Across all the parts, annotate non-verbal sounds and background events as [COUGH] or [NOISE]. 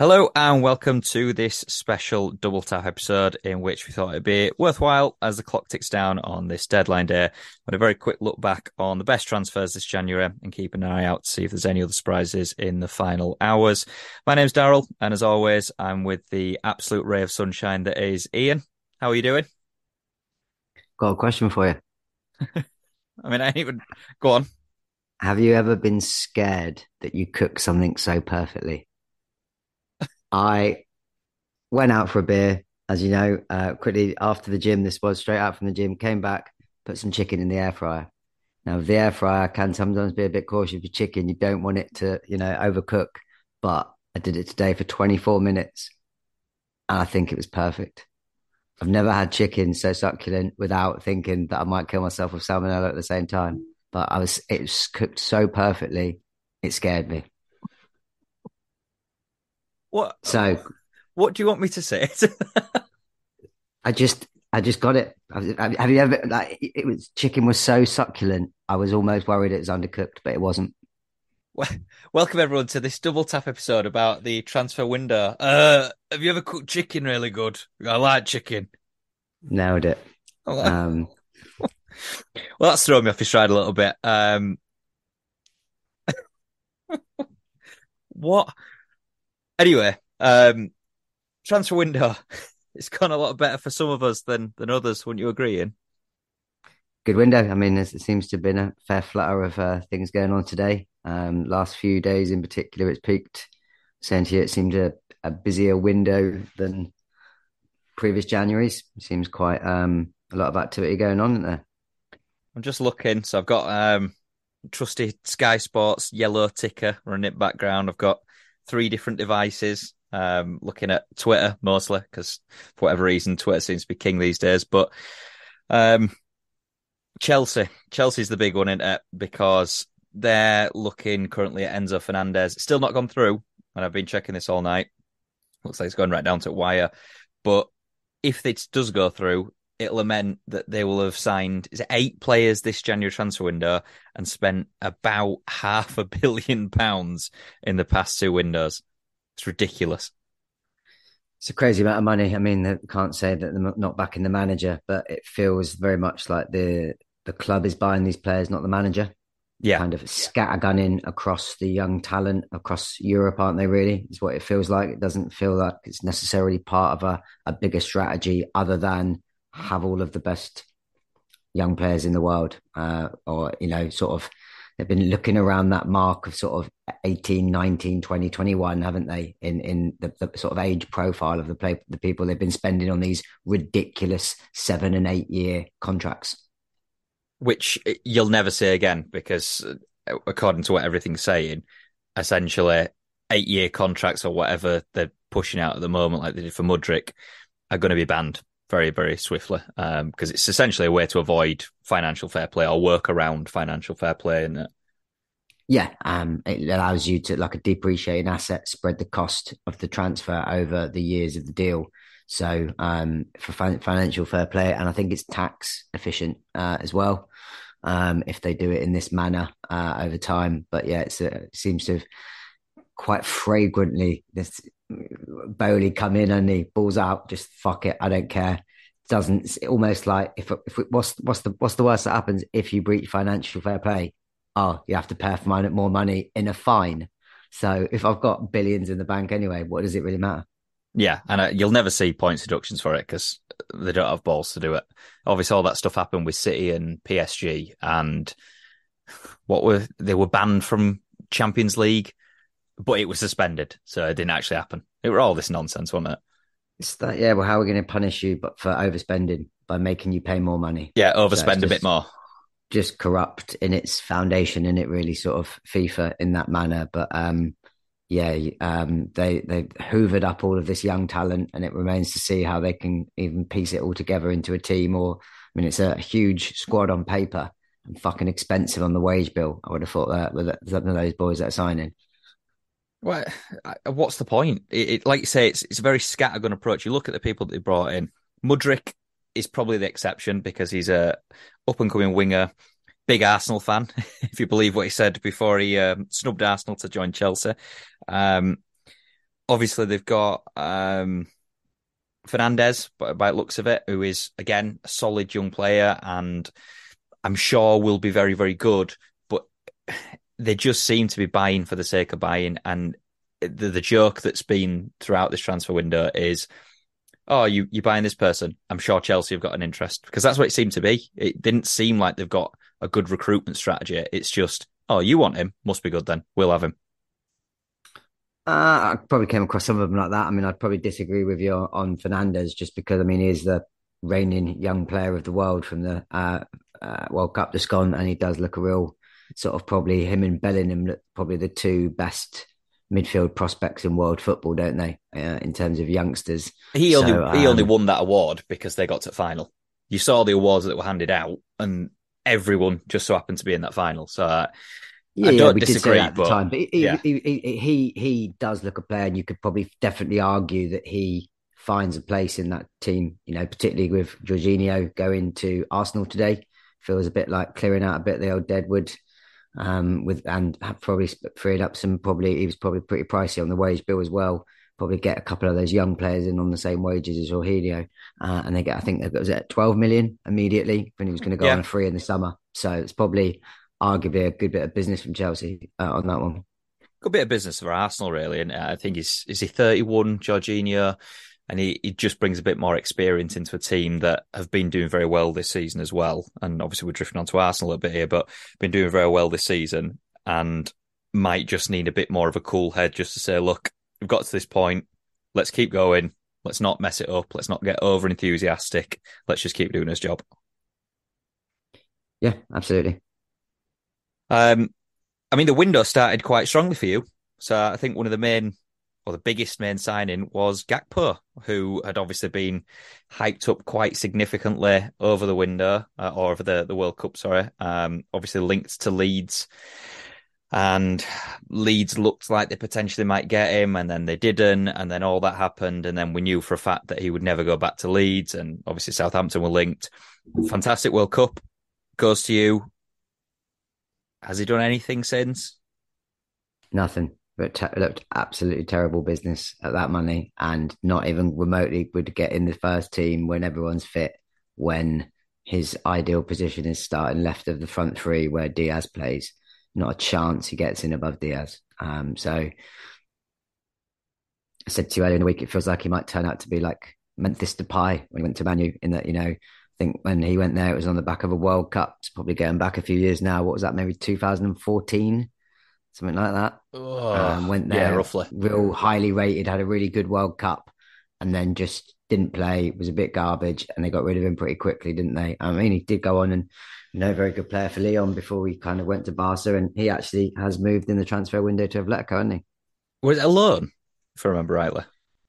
Hello and welcome to this special double tap episode in which we thought it'd be worthwhile as the clock ticks down on this deadline day. But a very quick look back on the best transfers this January and keep an eye out to see if there's any other surprises in the final hours. My name's Daryl, and as always, I'm with the absolute ray of sunshine that is Ian. How are you doing? Got a question for you. [LAUGHS] I mean, I even go on. Have you ever been scared that you cook something so perfectly? I went out for a beer, as you know, uh, quickly after the gym. This was straight out from the gym. Came back, put some chicken in the air fryer. Now, the air fryer can sometimes be a bit cautious with chicken. You don't want it to, you know, overcook. But I did it today for 24 minutes, and I think it was perfect. I've never had chicken so succulent without thinking that I might kill myself with salmonella at the same time. But I was, it was cooked so perfectly, it scared me. What? So, what do you want me to say? [LAUGHS] I just, I just got it. Have you ever like it was chicken was so succulent? I was almost worried it was undercooked, but it wasn't. [LAUGHS] Welcome everyone to this double tap episode about the transfer window. Uh, have you ever cooked chicken really good? I like chicken. Nailed it. Um, [LAUGHS] well, that's thrown me off his stride a little bit. Um, what? Anyway, um, transfer window. [LAUGHS] It's gone a lot better for some of us than than others. Wouldn't you agree? Ian? Good window. I mean, there seems to have been a fair flutter of uh, things going on today. Um, last few days in particular, it's peaked. Saying to you, it seemed a, a busier window than previous Januaries. Seems quite um, a lot of activity going on, isn't there? I'm just looking. So I've got um, trusty Sky Sports yellow ticker running it background. I've got three different devices. Um, looking at Twitter mostly because for whatever reason Twitter seems to be king these days. But um, Chelsea, Chelsea's the big one in it because they're looking currently at Enzo Fernandez. Still not gone through, and I've been checking this all night. Looks like it's going right down to wire. But if it does go through, it'll have meant that they will have signed eight players this January transfer window and spent about half a billion pounds in the past two windows. It's ridiculous. It's a crazy amount of money. I mean, they can't say that they're not backing the manager, but it feels very much like the the club is buying these players, not the manager. Yeah, kind of scattergunning across the young talent across Europe, aren't they? Really, is what it feels like. It doesn't feel like it's necessarily part of a, a bigger strategy, other than have all of the best young players in the world, uh, or you know, sort of they've been looking around that mark of sort of 18 19 20 21 haven't they? In in the, the, sort of age profile of the play the people they've been spending on these ridiculous seven and eight year contracts. Which you'll never see again because uh, according to what everything's saying essentially eight year contracts or whatever they're pushing out at the moment like they did for Mudryk are going to be banned very, very swiftly because um, it's essentially a way to avoid financial fair play or work around financial fair play. And yeah, um, it allows you to like a depreciating asset spread the cost of the transfer over the years of the deal. So um, for financial fair play, and I think it's tax efficient uh, as well um, if they do it in this manner uh, over time. But yeah, uh, it seems to have quite fragrantly this Boehly come in and he balls out, just fuck it, I don't care. Doesn't almost like if if what's what's the what's the worst that happens if you breach financial fair play? Oh, you have to pay for more money in a fine. So if I've got billions in the bank anyway, what does it really matter? Yeah, and uh, you'll never see points deductions for it because they don't have balls to do it. Obviously, all that stuff happened with City and PSG, and what were they were banned from Champions League but it was suspended, so it didn't actually happen. It were all this nonsense, wasn't it? It's that, yeah. Well, how are we going to punish you, but for overspending by making you pay more money? Yeah, overspend so a bit more. Just corrupt in its foundation, and it really sort of FIFA in that manner. But um, yeah, um, they they hoovered up all of this young talent, and it remains to see how they can even piece it all together into a team. Or I mean, it's a huge squad on paper and fucking expensive on the wage bill. I would have thought that with some of those boys that are signing. Well, what's the point? It, it, like you say, it's it's a very scattergun approach. You look at the people that they brought in. Mudryk is probably the exception because he's a up and coming winger, big Arsenal fan, [LAUGHS] if you believe what he said before he um, snubbed Arsenal to join Chelsea. Um, obviously they've got um, Fernandez, by looks of it, who is again a solid young player, and I'm sure will be very, very good. But they just seem to be buying for the sake of buying, and the, the joke that's been throughout this transfer window is, "Oh, you you buying this person? I'm sure Chelsea have got an interest," because that's what it seemed to be. It didn't seem like they've got a good recruitment strategy. It's just, "Oh, you want him? Must be good then. We'll have him." Uh, I probably came across some of them like that. I mean, I'd probably disagree with you on Fernandez just because I mean he's the reigning young player of the world from the uh, uh, World Cup just gone, and he does look a real sort of probably him and Bellingham look probably the two best midfield prospects in world football, don't they? Uh, in terms of youngsters, he only so, um, he only won that award because they got to the final. You saw the awards that were handed out, and everyone just so happened to be in that final. So uh, yeah, I don't yeah, disagree at but, the time, but he, yeah. he, he, he, he does look a player, and you could probably definitely argue that he finds a place in that team. You know, particularly with Jorginho going to Arsenal today, feels a bit like clearing out a bit the old deadwood. Um, with and probably freed up some. Probably he was probably pretty pricey on the wage bill as well. Probably get a couple of those young players in on the same wages as Jorginho, uh, and they get I think it was at twelve million immediately when he was going to go yeah. on free in the summer. So it's probably arguably a good bit of business from Chelsea uh, on that one. Good bit of business for Arsenal, really. And I think he's is he 31, Jorginho, and he, he just brings a bit more experience into a team that have been doing very well this season as well. And obviously, we're drifting on to Arsenal a bit here, but been doing very well this season and might just need a bit more of a cool head just to say, look, we've got to this point. Let's keep going. Let's not mess it up. Let's not get over enthusiastic. Let's just keep doing his job. Yeah, absolutely. Um, I mean, the window started quite strongly for you. So I think one of the main or the biggest main signing was Gakpo, who had obviously been hyped up quite significantly over the window uh, or over the, the World Cup, sorry. Um, obviously linked to Leeds. And Leeds looked like they potentially might get him, and then they didn't, and then all that happened, and then we knew for a fact that he would never go back to Leeds, and obviously Southampton were linked. Fantastic World Cup goes to you. Has he done anything since? Nothing. But te- looked absolutely terrible business at that money, and not even remotely would get in the first team when everyone's fit. When his ideal position is starting left of the front three, where Diaz plays, not a chance he gets in above Diaz. Um, so I said to you earlier in the week, it feels like he might turn out to be like Memphis Depay when he went to Manu. In that, you know, I think when he went there, it was on the back of a World Cup. It's probably going back a few years now. What was that? Maybe 2014, something like that. Oh, um, went there, yeah, roughly. Real highly rated, had a really good World Cup, and then just didn't play. Was a bit garbage, and they got rid of him pretty quickly, didn't they? I mean, he did go on and you know, very good player for Lyon before he kind of went to Barca, and he actually has moved in the transfer window to Atletico, hasn't he? Was it a loan, if I remember rightly?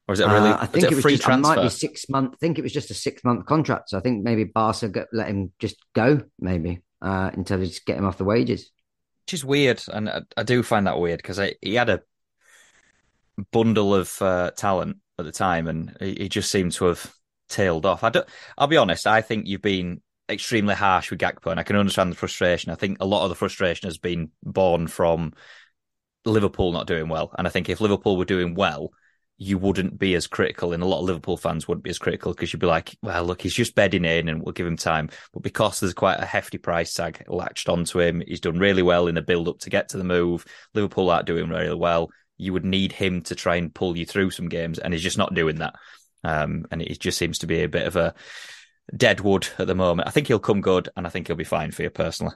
Or is it really? Uh, I think it, it was free just, transfer? It might be six month. I think it was just a six month contract. So I think maybe Barca got, let him just go, maybe uh, in terms of just get him off the wages. Which is weird, and I, I do find that weird because he had a bundle of uh, talent at the time, and he, he, just seemed to have tailed off. I don't. I'll be honest. I think you've been extremely harsh with Gakpo, and I can understand the frustration. I think a lot of the frustration has been born from Liverpool not doing well, and I think if Liverpool were doing well you wouldn't be as critical, and a lot of Liverpool fans wouldn't be as critical because you'd be like, well, look, he's just bedding in and we'll give him time. But because there's quite a hefty price tag latched onto him, he's done really well in the build up to get to the move. Liverpool aren't doing really well. You would need him to try and pull you through some games, and he's just not doing that. Um, and it just seems to be a bit of a dead wood at the moment. I think he'll come good, and I think he'll be fine for you personally.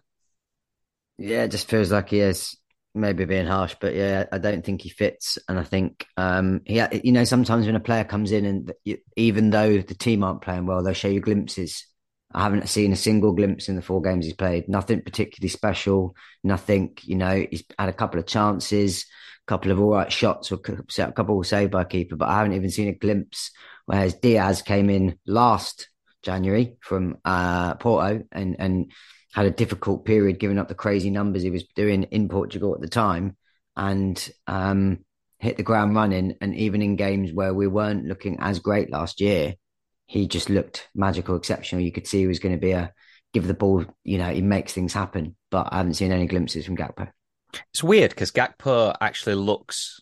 Yeah, it just feels like he is maybe being harsh, but yeah, I don't think he fits. And I think um, he, you know, sometimes when a player comes in and even though the team aren't playing well, they show you glimpses. I haven't seen a single glimpse in the four games he's played. Nothing particularly special. Nothing, you know, he's had a couple of chances, a couple of all right shots, or a couple saved by keeper, but I haven't even seen a glimpse. Whereas Diaz came in last January from uh, Porto and and had a difficult period giving up the crazy numbers he was doing in Portugal at the time and um, hit the ground running. And even in games where we weren't looking as great last year, he just looked magical, exceptional. You could see he was going to be a give the ball, you know, he makes things happen. But I haven't seen any glimpses from Gakpo. It's weird because Gakpo actually looks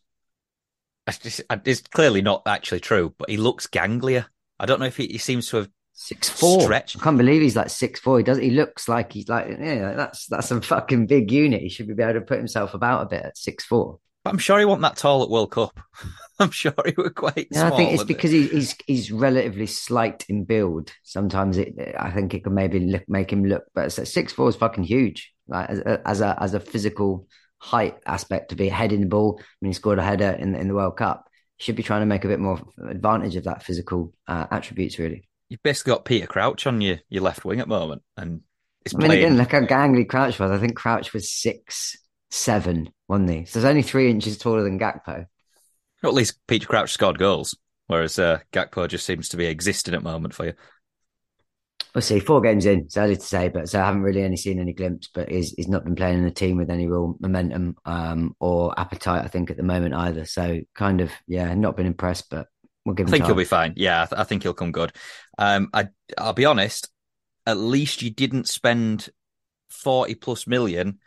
Just, it's clearly not actually true, but he looks ganglier. I don't know if he, he seems to have six four. Stretched. I can't believe he's like six four. He does. He looks like he's like yeah. That's that's a fucking big unit. He should be able to put himself about a bit at six four. But I'm sure he wasn't that tall at World Cup. [LAUGHS] I'm sure he was quite. Yeah, small, I think it's because he, he's he's relatively slight in build. Sometimes it, I think it can maybe look, make him look, but six four is fucking huge. Like as a, as a as a physical height aspect to be heading the ball. I mean, he scored a header in in the World Cup. He should be trying to make a bit more advantage of that physical uh, attributes. Really, you've basically got Peter Crouch on your your left wing at the moment, and I mean, again, look how gangly Crouch was. I think Crouch was six seven, wasn't he? So there's only three inches taller than Gakpo. Or at least Peter Crouch scored goals, whereas uh, Gakpo just seems to be existing at the moment for you. We'll see. Four games in, it's early to say, but so I haven't really only seen any glimpse. But he's he's not been playing in a team with any real momentum um, or appetite, I think, at the moment either. So kind of, yeah, not been impressed, but we'll give. I think time. he'll be fine. Yeah, I, th- I think he'll come good. Um, I I'll be honest. At least you didn't spend forty plus million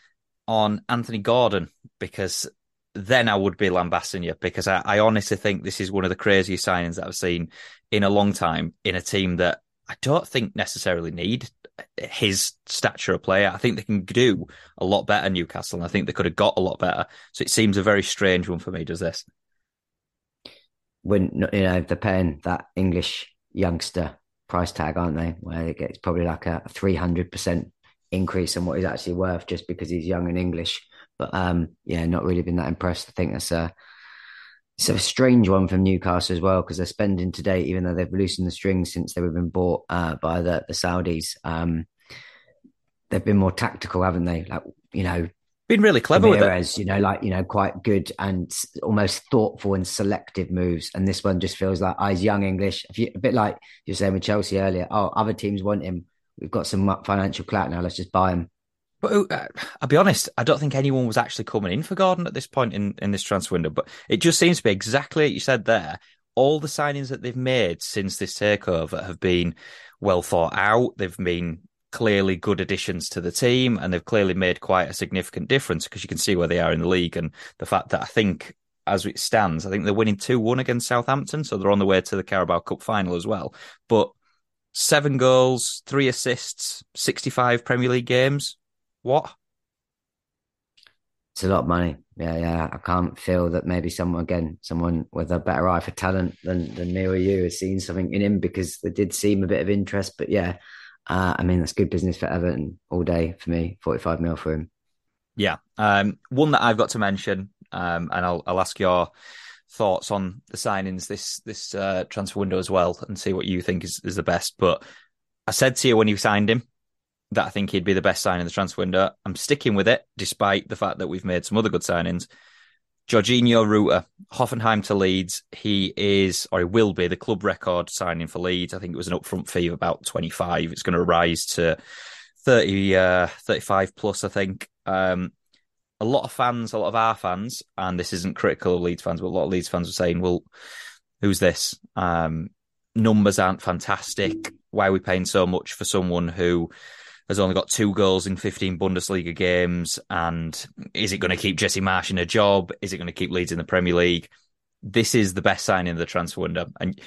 on Anthony Gordon because then I would be lambasting you because I, I, honestly think this is one of the craziest signings that I've seen in a long time in a team that I don't think necessarily need his stature of player. I think they can do a lot better Newcastle, and I think they could have got a lot better. So it seems a very strange one for me. Does this? When you know the pen that English youngster price tag, aren't they? Where it gets probably like a three hundred percent increase in what he's actually worth just because he's young and English. But um, yeah, not really been that impressed. I think that's a it's a strange one from Newcastle as well because they're spending today, even though they've loosened the strings since they've been bought uh, by the the Saudis. Um, they've been more tactical, haven't they? Like you know, been really clever Ramirez, with it. You know, like you know, quite good and almost thoughtful and selective moves. And this one just feels like, oh, young English. You, a bit like you were saying with Chelsea earlier. Oh, other teams want him we've got some financial clout now. Let's just buy him. But uh, I'll be honest, I don't think anyone was actually coming in for Gordon at this point in, in this transfer window. But it just seems to be exactly what you said there. All the signings that they've made since this takeover have been well thought out. They've been clearly good additions to the team, and they've clearly made quite a significant difference because you can see where they are in the league and the fact that I think as it stands, I think they're winning 2 1 against Southampton. So they're on the way to the Carabao Cup final as well. But seven goals, three assists, 65 Premier League games. What? It's a lot of money. Yeah, yeah. I can't feel that maybe someone again, someone with a better eye for talent than than me or you has seen something in him because there did seem a bit of interest. But yeah, uh, I mean that's good business for Everton all day for me. Forty five mil for him. Yeah. Um, one that I've got to mention, um, and I'll I'll ask your thoughts on the signings this this uh, transfer window as well, and see what you think is, is the best. But I said to you when you signed him that I think he'd be the best sign in the transfer window. I'm sticking with it, despite the fact that we've made some other good signings. Georginio Rutter, Hoffenheim to Leeds. He is, or he will be, the club record signing for Leeds. I think it was an upfront fee of about 25. It's going to rise to 30, uh, 35 plus, I think. Um, a lot of fans, a lot of our fans, and this isn't critical of Leeds fans, but a lot of Leeds fans were saying, well, who's this? Um, numbers aren't fantastic. Why are we paying so much for someone who has only got two goals in 15 Bundesliga games? And is it going to keep Jesse Marsh in a job? Is it going to keep Leeds in the Premier League? This is the best signing of the transfer window. And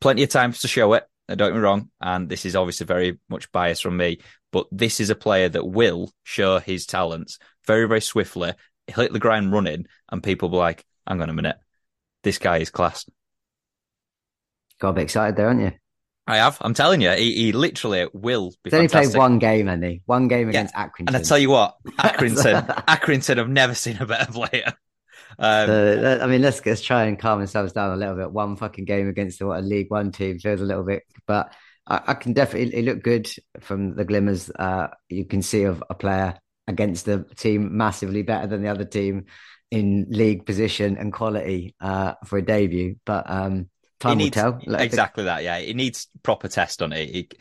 plenty of times to show it. Don't get me wrong. And this is obviously very much biased from me, but this is a player that will show his talents very, very swiftly, hit the ground running, and people will be like, hang on a minute, this guy is class. Got a bit excited there, aren't you? I have. I'm telling you, he, he literally will be. He's only played one game, and he one game against yeah. Accrington. And I tell you what, [LAUGHS] Accrington, [LAUGHS] Accrington have never seen a better player. Um, uh, I mean, let's let's try and calm ourselves down a little bit. One fucking game against what a League One team feels a little bit, but I, I can definitely look good from the glimmers uh, you can see of a player against the team massively better than the other team in league position and quality uh, for a debut. But um, time needs, will tell. exactly that. Yeah, it needs proper test on it. it.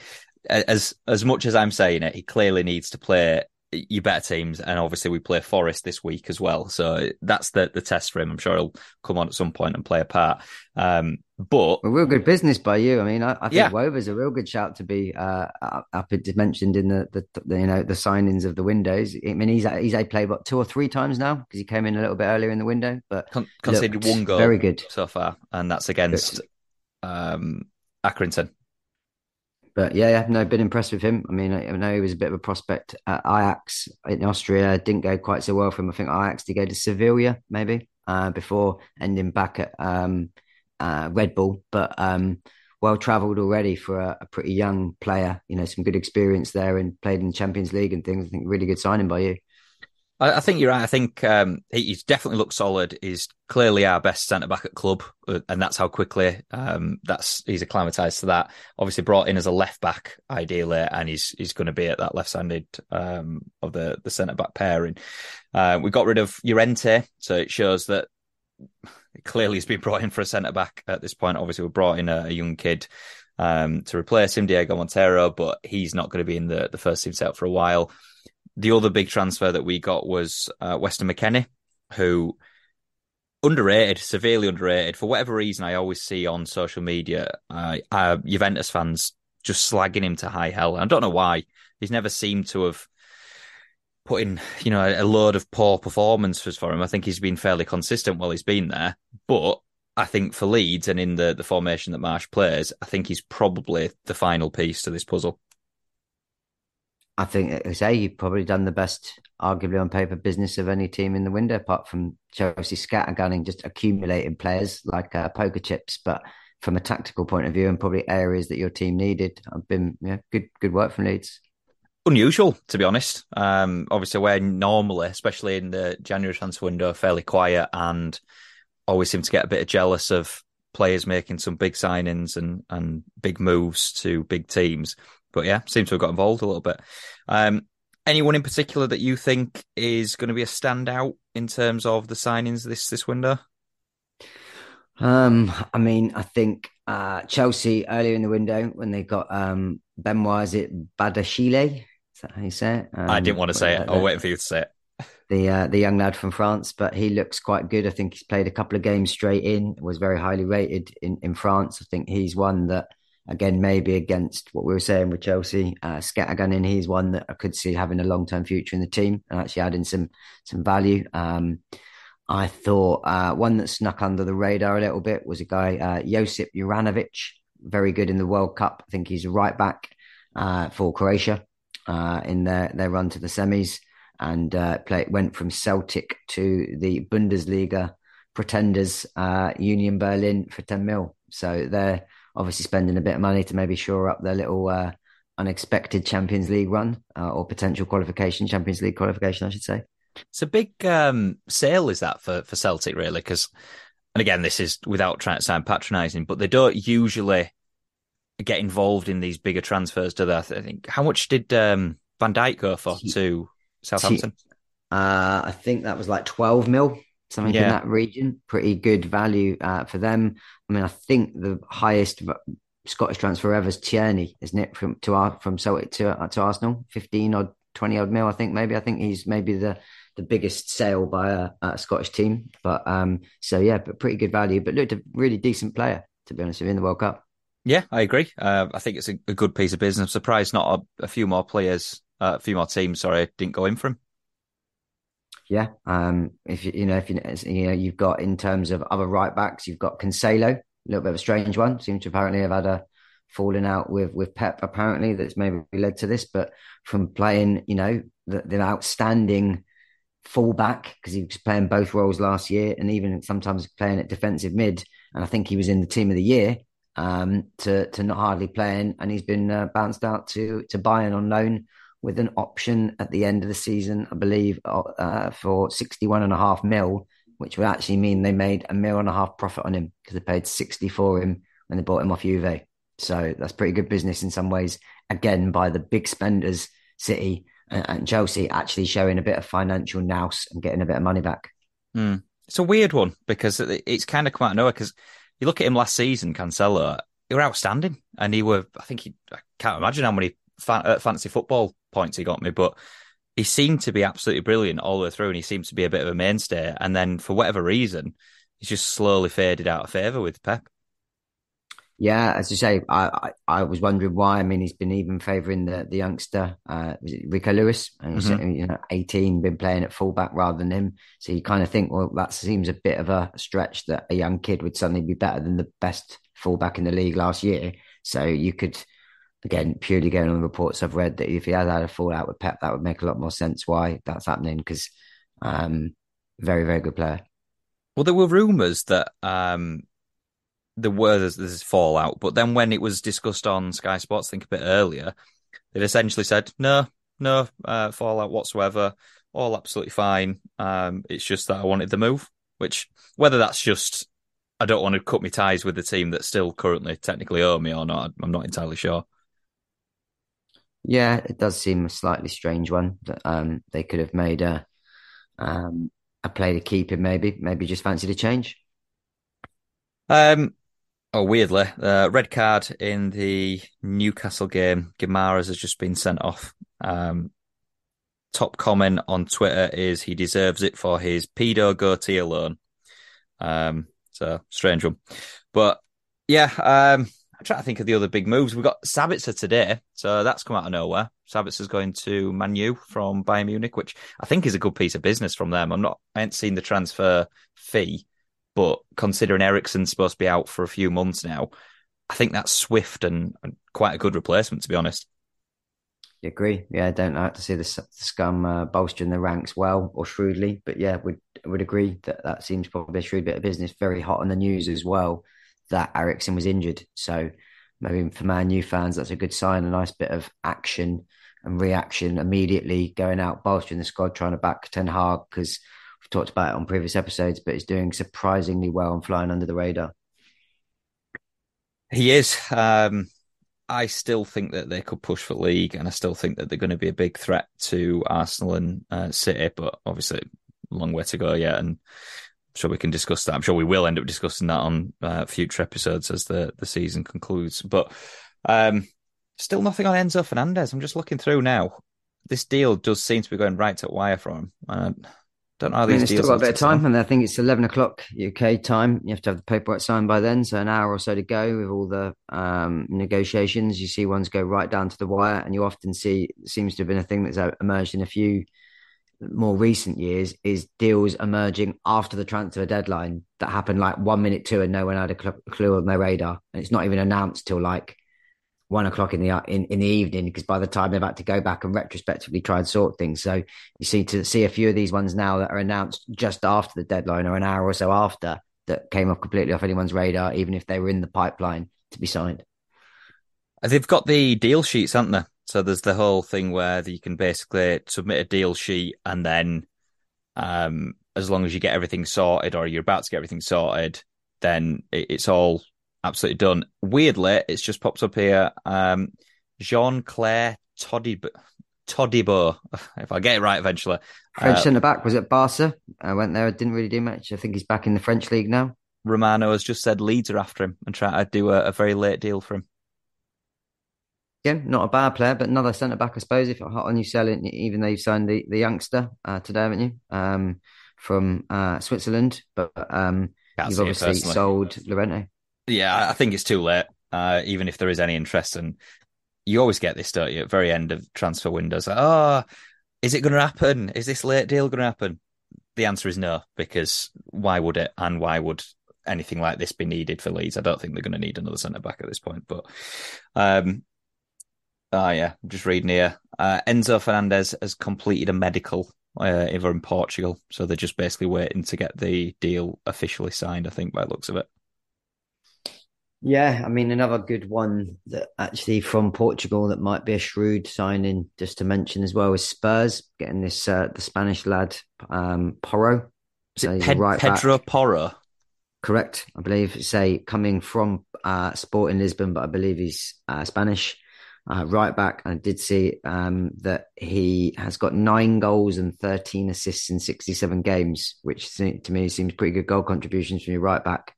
As as much as I'm saying it, he clearly needs to play your better teams, and obviously we play Forest this week as well. So that's the the test for him. I'm sure he'll come on at some point and play a part. Um, But a real good business by you. I mean, I, I think Yeah. Wöber's a real good shout to be uh, up mentioned in the, the, the you know the signings of the windows. I mean, he's he's a played what two or three times now because he came in a little bit earlier in the window, but con- conceded one goal very good. so far, and that's against um, Accrington. But yeah, yeah, no, been impressed with him. I mean, I, I know he was a bit of a prospect at Ajax in Austria. Didn't go quite so well for him. I think Ajax did go to Sevilla maybe uh, before ending back at um, uh, Red Bull. But um, well travelled already for a, a pretty young player. You know, some good experience there and played in the Champions League and things. I think really good signing by you. I, I think you're right. I think um, he, he's definitely looked solid. He's clearly our best centre back at club, uh, and that's how quickly um, that's he's acclimatized to that. Obviously, brought in as a left back ideally, and he's he's going to be at that left handed um, of the the centre back pairing. Uh, we got rid of Llorente, so it shows that clearly he's been brought in for a centre back at this point. Obviously, we brought in a, a young kid um, to replace him, Diogo Monteiro, but he's not going to be in the, the first team set for a while. The other big transfer that we got was uh, Weston McKennie, who underrated, severely underrated. For whatever reason, I always see on social media uh, uh, Juventus fans just slagging him to high hell. I don't know why. He's never seemed to have put in, you know, a, load of poor performances for him. I think he's been fairly consistent while he's been there. But I think for Leeds and in the, the formation that Marsh plays, I think he's probably the final piece to this puzzle. I think, I say, you've probably done the best, arguably on paper, business of any team in the window, apart from Chelsea scattergunning, just accumulating players like uh, poker chips. But from a tactical point of view, and probably areas that your team needed, I've been yeah, good, good work from Leeds. Unusual, to be honest. Um, obviously, we're normally, especially in the January transfer window, fairly quiet and always seem to get a bit jealous of players making some big signings and and big moves to big teams. But yeah, seems to have got involved a little bit. Um, anyone in particular that you think is going to be a standout in terms of the signings this this window? Um, I mean, I think uh, Chelsea earlier in the window when they got um, Benoit, is it Badiashile? Is that how you say it? Um, I didn't want to say it. I'll wait for you to say it. the uh, the young lad from France, but he looks quite good. I think he's played a couple of games straight in, was very highly rated in, in France. I think he's one that, again, maybe against what we were saying with Chelsea, uh, scattergunning, he's one that I could see having a long term future in the team and actually adding some some value. Um, I thought uh, one that snuck under the radar a little bit was a guy, uh, Josip Juranovic, very good in the World Cup. I think he's a right back uh, for Croatia uh, in their, their run to the semis and uh, play, went from Celtic to the Bundesliga pretenders, uh, Union Berlin for 10 mil. So they're obviously spending a bit of money to maybe shore up their little uh, unexpected Champions League run uh, or potential qualification, Champions League qualification, I should say. It's a big um, sale, is that for for Celtic really? Because, and again, this is without trying to sound patronising, but they don't usually get involved in these bigger transfers, to they? I think how much did um, Van Dijk go for to Southampton? Uh, I think that was like 12 mil, something in that region. Pretty good value uh, for them. I mean, I think the highest Scottish transfer ever is Tierney, isn't it? From to our from Celtic to uh, to Arsenal, 15 or 20 odd mil. I think maybe. I think he's maybe the the biggest sale by a, a Scottish team. But um, so yeah, but pretty good value. But looked a really decent player to be honest with you in the World Cup. Yeah, I agree. Uh, I think it's a, a good piece of business. I'm surprised not a, a few more players, uh, a few more teams, sorry, didn't go in for him. Yeah. Um, if you, you know, if you, you know, you've got in terms of other right backs, you've got Cancelo, a little bit of a strange one. Seems to apparently have had a falling out with with Pep. Apparently, that's maybe led to this. But from playing, you know, the, the outstanding fullback because he was playing both roles last year, and even sometimes playing at defensive mid. And I think he was in the team of the year. Um, to to not hardly playing, and he's been uh, bounced out to to Bayern on loan with an option at the end of the season, I believe, uh, for 61 and a half mil, which would actually mean they made a mil and a half profit on him because they paid 60 for him when they bought him off Juve. So that's pretty good business in some ways. Again, by the big spenders, City and, and Chelsea actually showing a bit of financial nous and getting a bit of money back. Mm. It's a weird one because it's kind of quite nowhere because you look at him last season, Cancelo, he were outstanding. And he were, I think he, I can't imagine how many fan, uh, fantasy football points he got me, but he seemed to be absolutely brilliant all the way through and he seems to be a bit of a mainstay. And then for whatever reason, he's just slowly faded out of favour with Pep. Yeah, as you say, I, I, I was wondering why. I mean, he's been even favouring the the youngster, uh, was it Rico Lewis, and mm-hmm. you know, eighteen, been playing at fullback rather than him. So you kind of think, well, that seems a bit of a stretch that a young kid would suddenly be better than the best fullback in the league last year. So you could, again, purely going on the reports I've read, that if he had had a fallout with Pep, that would make a lot more sense why that's happening because um, very very good player. Well, there were rumours that um, there were this, this fallout, but then when it was discussed on Sky Sports, I think a bit earlier, it essentially said no, no uh, fallout whatsoever, all absolutely fine. Um, it's just that I wanted the move, which whether that's just I don't want to cut my ties with the team that still currently technically owe me or not, I'm not entirely sure. Yeah, it does seem a slightly strange one that um, they could have made a um, a play to keep him. Maybe, maybe just fancied a change. Um, Oh, weirdly, uh, red card in the Newcastle game. Guimaraes has just been sent off. Um, top comment on Twitter is he deserves it for his pedo goatee alone. Um, so strange one, but yeah. Um, I'm trying to think of the other big moves. We've got Sabitzer today, so that's come out of nowhere. Sabitzer's going to Manu from Bayern Munich, which I think is a good piece of business from them. I'm not, I ain't seen the transfer fee, but considering Eriksen's supposed to be out for a few months now, I think that's swift and, and quite a good replacement, to be honest. You agree? Yeah, I don't like to see the, scum uh, bolstering the ranks well or shrewdly, but yeah, would would agree that that seems probably a shrewd bit of business. Very hot on the news as well that Eriksen was injured, so maybe for Man U fans that's a good sign. A nice bit of action and reaction immediately going out bolstering the squad, trying to back Ten Hag because We've talked about it on previous episodes, but is doing surprisingly well and flying under the radar. He is. Um, I still think that they could push for league, and I still think that they're going to be a big threat to Arsenal and uh, City. But obviously, long way to go yet, and I'm sure we can discuss that. I'm sure we will end up discussing that on uh, future episodes as the the season concludes. But um, still nothing on Enzo Fernandez. I'm just looking through now. This deal does seem to be going right at wire for him. Uh, don't know how these I mean, still got a bit of time, and I think it's eleven o'clock UK time. You have to have the paperwork signed by then, so an hour or so to go with all the um, negotiations. You see ones go right down to the wire, and you often see seems to have been a thing that's emerged in a few more recent years is deals emerging after the transfer deadline that happened like one minute to, and no one had a clue on their radar, and it's not even announced till like one o'clock in the in, in the evening because by the time they've had to go back and retrospectively try and sort things. So you see to see a few of these ones now that are announced just after the deadline or an hour or so after that came off completely off anyone's radar, even if they were in the pipeline to be signed. They've got the deal sheets, haven't they? So there's the whole thing where you can basically submit a deal sheet and then um, as long as you get everything sorted or you're about to get everything sorted, then it's all absolutely done. Weirdly, it's just popped up here. Um, Jean Clair Todibo, Todibo, [LAUGHS] if I get it right eventually. French uh, centre back was at Barca. I went there. I Didn't really do much. I think he's back in the French league now. Romano has just said Leeds are after him and try to do a, a very late deal for him. Yeah, not a bad player, but another centre back, I suppose. If hot on you selling, even though you've signed the, the youngster uh, today, haven't you? Um, from uh, Switzerland, but um, you've obviously sold Llorente. Yeah, I think it's too late. Uh, even if there is any interest, and you always get this, don't you? At very end of transfer windows, like, oh, is it going to happen? Is this late deal going to happen? The answer is no, because why would it? And why would anything like this be needed for Leeds? I don't think they're going to need another centre back at this point. But, um, oh yeah, I'm just reading here. Uh, Enzo Fernandez has completed a medical uh, over in Portugal, so they're just basically waiting to get the deal officially signed. I think by looks of it. Yeah, I mean another good one that actually from Portugal that might be a shrewd signing, just to mention as well, is Spurs getting this uh, the Spanish lad um, Porro. Is it right Pedro back. Porro? Correct, I believe. Say coming from uh, Sporting Lisbon, but I believe he's uh, Spanish. Uh, right back, I did see um, that he has got nine goals and 13 assists in 67 games, which to me seems pretty good goal contributions from your right back.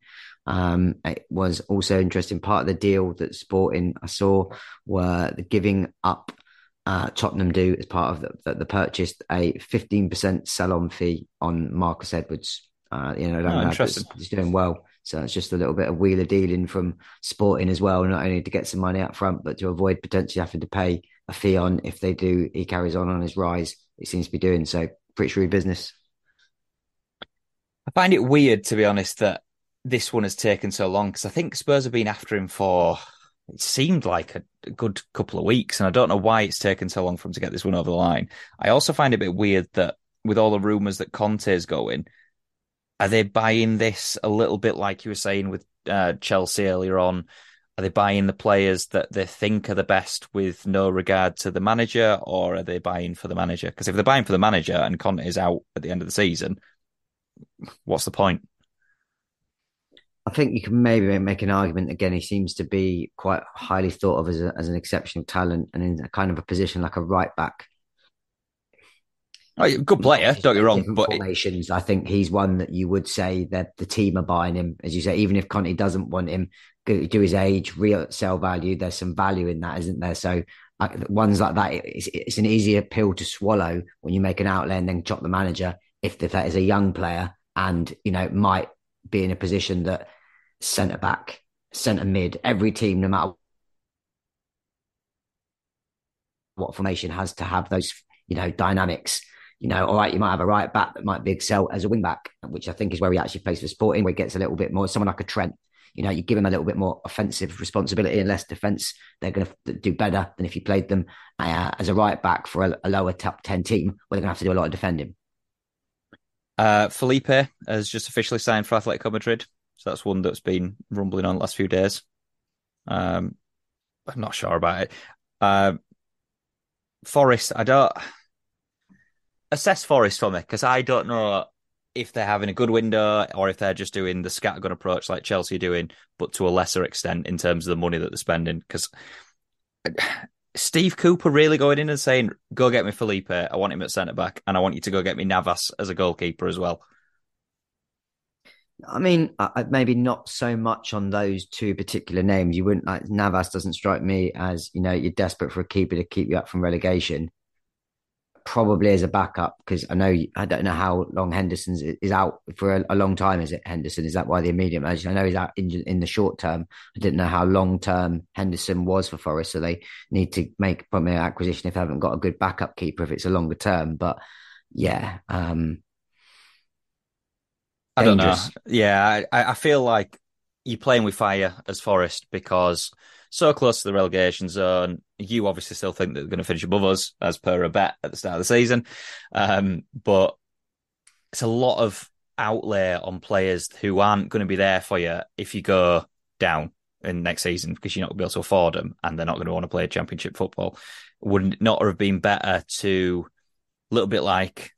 Um, it was also interesting. Part of the deal that Sporting I saw were the giving up uh, Tottenham do as part of the, the, a 15% sell on fee on Marcus Edwards. Uh, you know, oh, interesting. He's doing well. So it's just a little bit of wheeler dealing from Sporting as well, not only to get some money up front, but to avoid potentially having to pay a fee on if they do. He carries on on his rise. It seems to be doing so. Pretty shrewd business. I find it weird, to be honest, that this one has taken so long because I think Spurs have been after him for it seemed like a, good couple of weeks, and I don't know why it's taken so long for him to get this one over the line. I also find it a bit weird that with all the rumours that Conte is going, are they buying this a little bit like you were saying with uh, Chelsea earlier on? Are they buying the players that they think are the best with no regard to the manager, or are they buying for the manager? Because if they're buying for the manager and Conte is out at the end of the season, what's the point? I think you can maybe make an argument again. He seems to be quite highly thought of as, a, as an exceptional talent and in a kind of a position like a right back. Oh, good player, don't get wrong. But formations, I think he's one that you would say that the team are buying him, as you say. Even if Conte doesn't want him, do his age, real sell value. There's some value in that, isn't there? So uh, ones like that, it's, it's, an easier pill to swallow when you make an outlay and then chop the manager. If, if that is a young player and you know might be in a position that centre back, centre mid, every team, no matter what formation, has to have those, you know, dynamics. You know, all right, you might have a right back that might be excel as a wing back, which I think is where he actually plays for Sporting, where he gets a little bit more. Someone like a Trent, you know, you give him a little bit more offensive responsibility and less defence. They're going to do better than if you played them uh, as a right back for a, a lower top 10 team where they're going to have to do a lot of defending. Uh, Felipe has just officially signed for Atletico Madrid. So that's one that's been rumbling on the last few days. Um, I'm not sure about it. Uh, Forest, I don't assess Forest for me because I don't know if they're having a good window or if they're just doing the scattergun approach like Chelsea are doing, but to a lesser extent in terms of the money that they're spending. Because Steve Cooper really going in and saying, "Go get me Felipe. I want him at centre back, and I want you to go get me Navas as a goalkeeper as well." I mean, I, maybe not so much on those two particular names. You wouldn't like Navas doesn't strike me as you know you're desperate for a keeper to keep you up from relegation. Probably as a backup because I know I don't know how long Henderson is out for a, a, long time. Is it Henderson? Is that why the immediate manager? I know he's out in, in the short term. I didn't know how long term Henderson was for Forest, so they need to make probably an acquisition if they haven't got a good backup keeper if it's a longer term. But yeah, um, I don't know. Yeah, I, I feel like you're playing with fire as Forest because so close to the relegation zone. You obviously still think that they're going to finish above us as per a bet at the start of the season. Um, but it's a lot of outlay on players who aren't going to be there for you if you go down in next season because you're not going to be able to afford them and they're not going to want to play championship football. Would it not have been better to a little bit like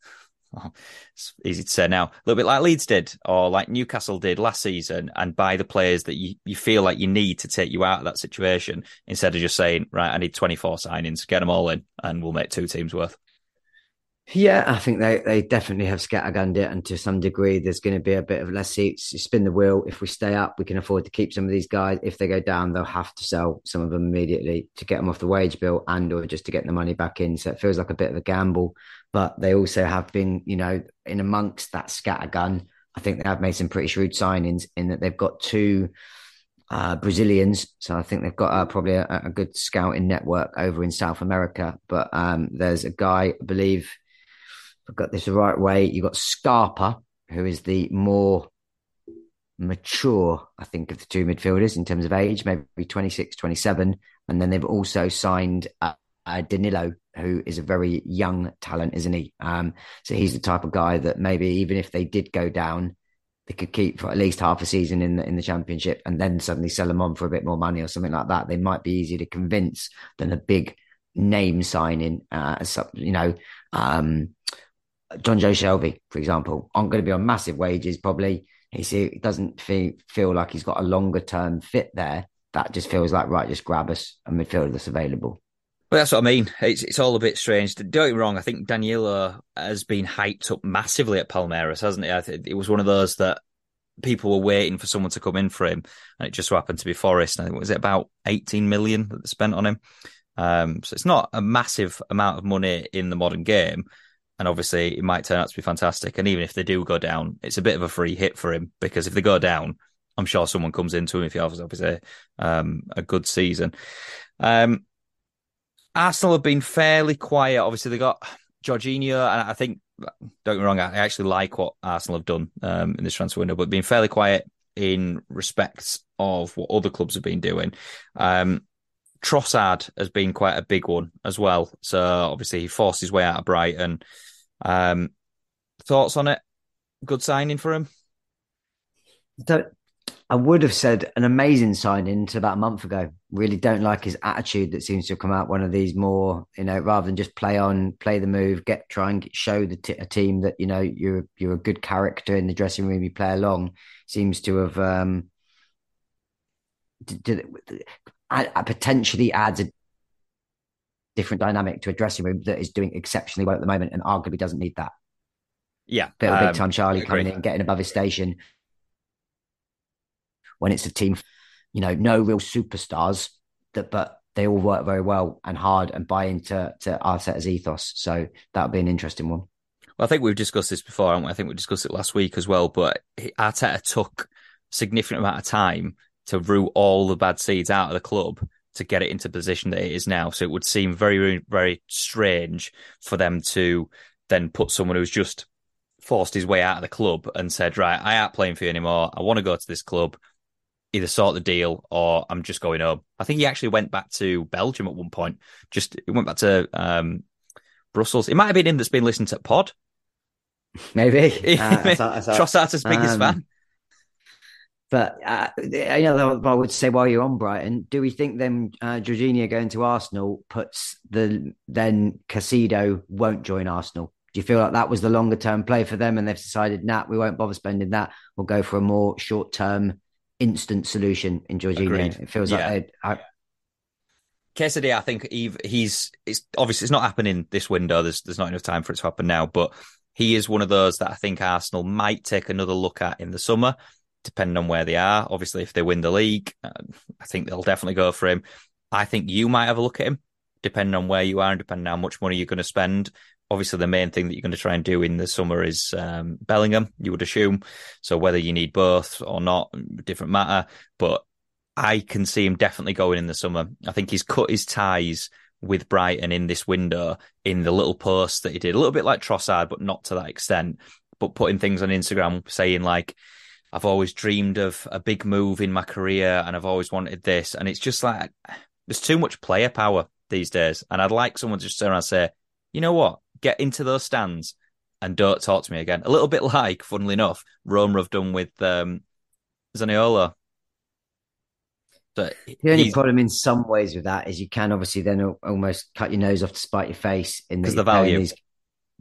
oh, it's easy to say now, a little bit like Leeds did or like Newcastle did last season and buy the players that you, you feel like you need to take you out of that situation instead of just saying, right, I need 24 signings, get them all in and we'll make two teams worth. Yeah, I think they, they definitely have scattergunned it, and to some degree, there's going to be a bit of less seats. Spin the wheel. If we stay up, we can afford to keep some of these guys. If they go down, they'll have to sell some of them immediately to get them off the wage bill and or just to get the money back in. So it feels like a bit of a gamble, but they also have been, you know, in amongst that scattergun. I think they have made some pretty shrewd signings in that they've got two uh, Brazilians. So I think they've got uh, probably a, a, good scouting network over in South America. But um, there's a guy, I believe I've got this right way. You've got Scarpa, who is the more mature, I think, of the two midfielders in terms of age, maybe 26, 27. And then they've also signed uh, uh, Danilo, who is a very young talent, isn't he? Um, so he's the type of guy that maybe even if they did go down, they could keep for at least half a season in the in the championship and then suddenly sell them on for a bit more money or something like that. They might be easier to convince than a big name signing. Uh, you know, um, Jonjo Shelvey, for example, aren't going to be on massive wages. Probably he doesn't feel, feel like he's got a longer term fit there. That just feels like right. Just grab us a midfielder that's available. Well, that's what I mean. It's it's all a bit strange. Don't get me wrong. I think Danilo has been hyped up massively at Palmeiras, hasn't he? I think it was one of those that people were waiting for someone to come in for him, and it just so happened to be Forest. I think was it about eighteen million that they spent on him. Um, so it's not a massive amount of money in the modern game, and obviously, it might turn out to be fantastic. And even if they do go down, it's a bit of a free hit for him because if they go down, I'm sure someone comes into him if he has obviously um, a good season. Um, Arsenal have been fairly quiet. Obviously, they got Jorginho, and I think don't get me wrong, I actually like what Arsenal have done um, in this transfer window, but being fairly quiet in respects of what other clubs have been doing. Um, Trossard has been quite a big one as well. So obviously he forced his way out of Brighton. Um, thoughts on it? Good signing for him. Don't, I would have said an amazing signing to about a month ago. Really don't like his attitude that seems to have come out. One of these more, you know, rather than just play on, play the move, get try and show the t- a team that you know you're you're a good character in the dressing room. You play along. Seems to have um, did, did, potentially adds a different dynamic to a dressing room that is doing exceptionally well at the moment, and arguably doesn't need that. Yeah, bit of big um, time Charlie coming in, getting above his station when it's a team, you know, no real superstars that, but they all work very well and hard and buy into to Arteta's ethos. So that would be an interesting one. Well, I think we've discussed this before, I think we discussed it last week as well. But Arteta took significant amount of time to root all the bad seeds out of the club to get it into the position that it is now. So it would seem very, very, very strange for them to then put someone who's just forced his way out of the club and said, right, I ain't playing for you anymore. I want to go to this club either sort the deal or I'm just going home. I think he actually went back to Belgium at one point. Just he went back to um, Brussels. It might have been him that's been listening to Pod. Maybe uh, Trossard's biggest um, fan. But uh, you know, I would say while you're on Brighton, do we think then uh, Jorginho going to Arsenal puts the then Caicedo won't join Arsenal? Do you feel like that was the longer term play for them, and they've decided, nah, we won't bother spending that. We'll go for a more short term instant solution in Jorginho. Agreed. It feels yeah. like I, Caicedo, I think he's it's obviously it's not happening this window. There's there's not enough time for it to happen now, but he is one of those that I think Arsenal might take another look at in the summer, depending on where they are. Obviously, if they win the league, uh, I think they'll definitely go for him. I think you might have a look at him, depending on where you are and depending on how much money you're going to spend obviously the main thing that you're going to try and do in the summer is um, Bellingham, you would assume. So whether you need both or not, different matter. But I can see him definitely going in the summer. I think he's cut his ties with Brighton in this window in the little post that he did, a little bit like Trossard, but not to that extent. But putting things on Instagram saying like, I've always dreamed of a big move in my career and I've always wanted this. And it's just like, there's too much player power these days. And I'd like someone to just turn around and say, you know what? get into those stands and don't talk to me again. A little bit [LAUGHS] like, funnily enough, Roma have done with um, Zaniolo. the only problem in some ways with that is you can obviously then almost cut your nose off to spite your face in the, the value. These,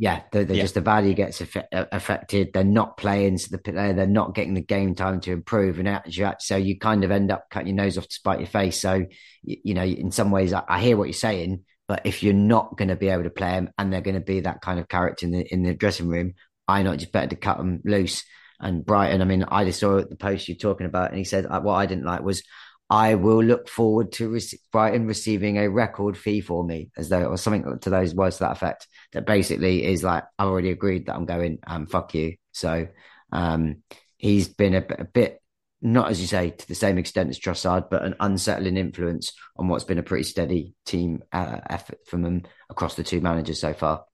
yeah, they're, they're yeah. just the value gets affected. They're not playing, so the, they're not getting the game time to improve, and so you kind of end up cutting your nose off to spite your face. So you, you know, in some ways, I, I hear what you're saying, but if you're not going to be able to play them and they're going to be that kind of character in the in the dressing room, I know just better to cut them loose. And Brighton, I mean, I just saw the post you're talking about, and he said uh, what I didn't like was I will look forward to rec- Brighton receiving a record fee for me, as though was something to those words to that effect. That basically is like I've already agreed that I'm going. Um, fuck you. So um, he's been a, a bit not as you say to the same extent as Trossard, but an unsettling influence on what's been a pretty steady team uh, effort from them across the two managers so far.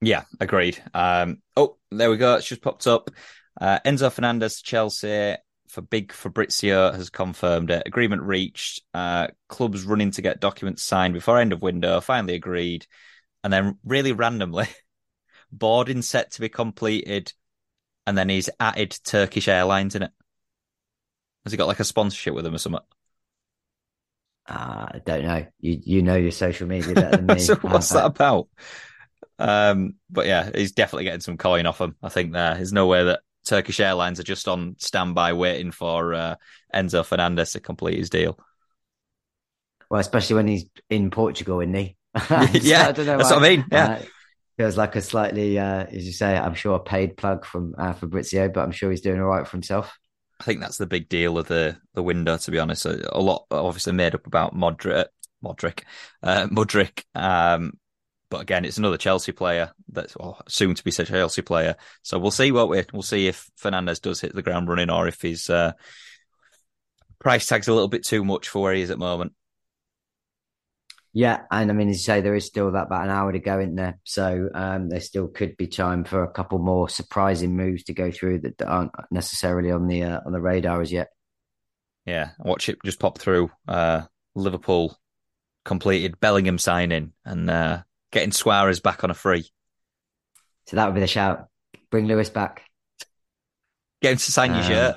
Yeah, agreed. Um, oh, there we go. It's just popped up. Uh, Enzo Fernandez, Chelsea for big Fabrizio has confirmed it. Agreement reached. Uh, clubs running to get documents signed before end of window. Finally agreed, and then really randomly, [LAUGHS] boarding set to be completed, and then he's added Turkish Airlines in it. Has he got like a sponsorship with them or something? Uh, I don't know. You you know your social media better than [LAUGHS] me. so what's that about? Um, but yeah, he's definitely getting some coin off him. I think there. There's no way that Turkish Airlines are just on standby waiting for uh, Enzo Fernandez to complete his deal. Well, especially when he's in Portugal, isn't he? [LAUGHS] [LAUGHS] yeah, I don't know that's why. what I mean. Yeah. Uh, feels like a slightly, uh, as you say, I'm sure a paid plug from uh, Fabrizio, but I'm sure he's doing all right for himself. I think that's the big deal of the the window. To be honest, a, a lot obviously made up about Modric, Modric, uh, Mudryk. Um, but again, it's another Chelsea player that's well, soon to be such a Chelsea player. So we'll see what we we'll see if Fernandez does hit the ground running or if he's uh, price tag's a little bit too much for where he is at the moment. Yeah, and I mean, as you say, there is still that about an hour to go in there, so um, there still could be time for a couple more surprising moves to go through that aren't necessarily on the uh, on the radar as yet. Yeah, watch it just pop through. Uh, Liverpool completed Bellingham signing and uh, getting Suarez back on a free. So that would be the shout. Bring Luis back. Get him to sign your um, shirt.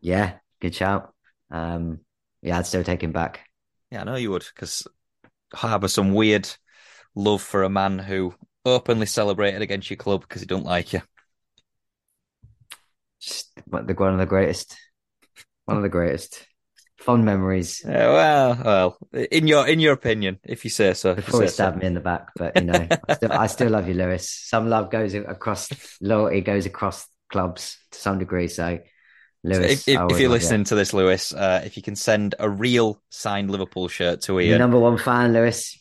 Yeah, good shout. Um, yeah, I'd still take him back. Yeah, I know you would, because harbour some weird love for a man who openly celebrated against your club because he don't like you. Just one of the greatest, one of the greatest fond memories. Yeah, well, well, in your in your opinion, if you say so. Before he stabbed so. me in the back, but you know, I, still, I still love you, Luis. Some love goes across loyalty goes across clubs to some degree. So Luis, so if, if you're listening to this, Luis, uh, if you can send a real signed Liverpool shirt to Ian, Your number one fan, Luis.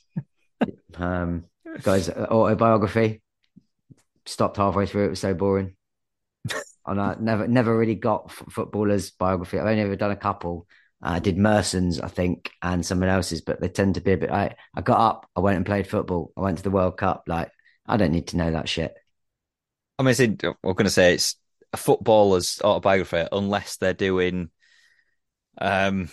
um, guys, autobiography stopped halfway through. It was so boring. [LAUGHS] and I never, never really got f- footballers' biography. I've only ever done a couple. I did Merson's, I think, and someone else's, but they tend to be a bit. I, I got up, I went and played football. I went to the World Cup. Like, I don't need to know that shit. I mean, I'm going to say it's a footballer's autobiography unless they're doing um,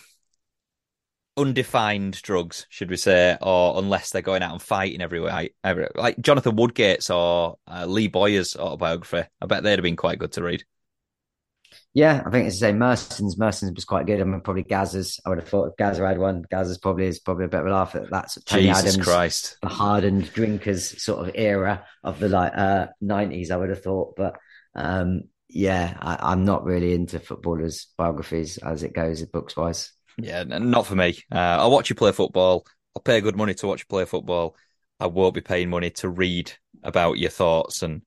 undefined drugs, should we say, or unless they're going out and fighting everywhere. Every, like Jonathan Woodgate's or uh, Lee Bowyer's autobiography. I bet they'd have been quite good to read. Yeah, I think it's the same. Merson's Merson's was quite good. I mean, probably Gazza's. I would have thought if Gazza had one. Gazza's probably is probably a bit of a laugh at that. Tony Jesus Adams, Christ, the hardened drinkers sort of era of the like uh, nineties. I would have thought, but um, yeah, I, am not really into footballers' biographies as it goes, books wise. Yeah, not for me. Uh, I'll watch you play football. I'll pay good money to watch you play football. I won't be paying money to read about your thoughts and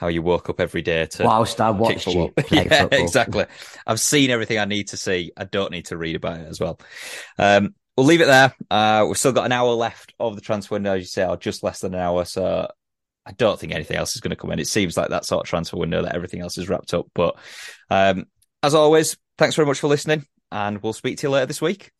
how you woke up every day to whilst I watched you [LAUGHS] play yeah, football. exactly. I've seen everything I need to see. I don't need to read about it as well. Um, we'll leave it there. Uh, we've still got an hour left of the transfer window, as you say, or just less than an hour. So I don't think anything else is going to come in. It seems like that sort of transfer window that everything else is wrapped up. But um, as always, thanks very much for listening, and we'll speak to you later this week.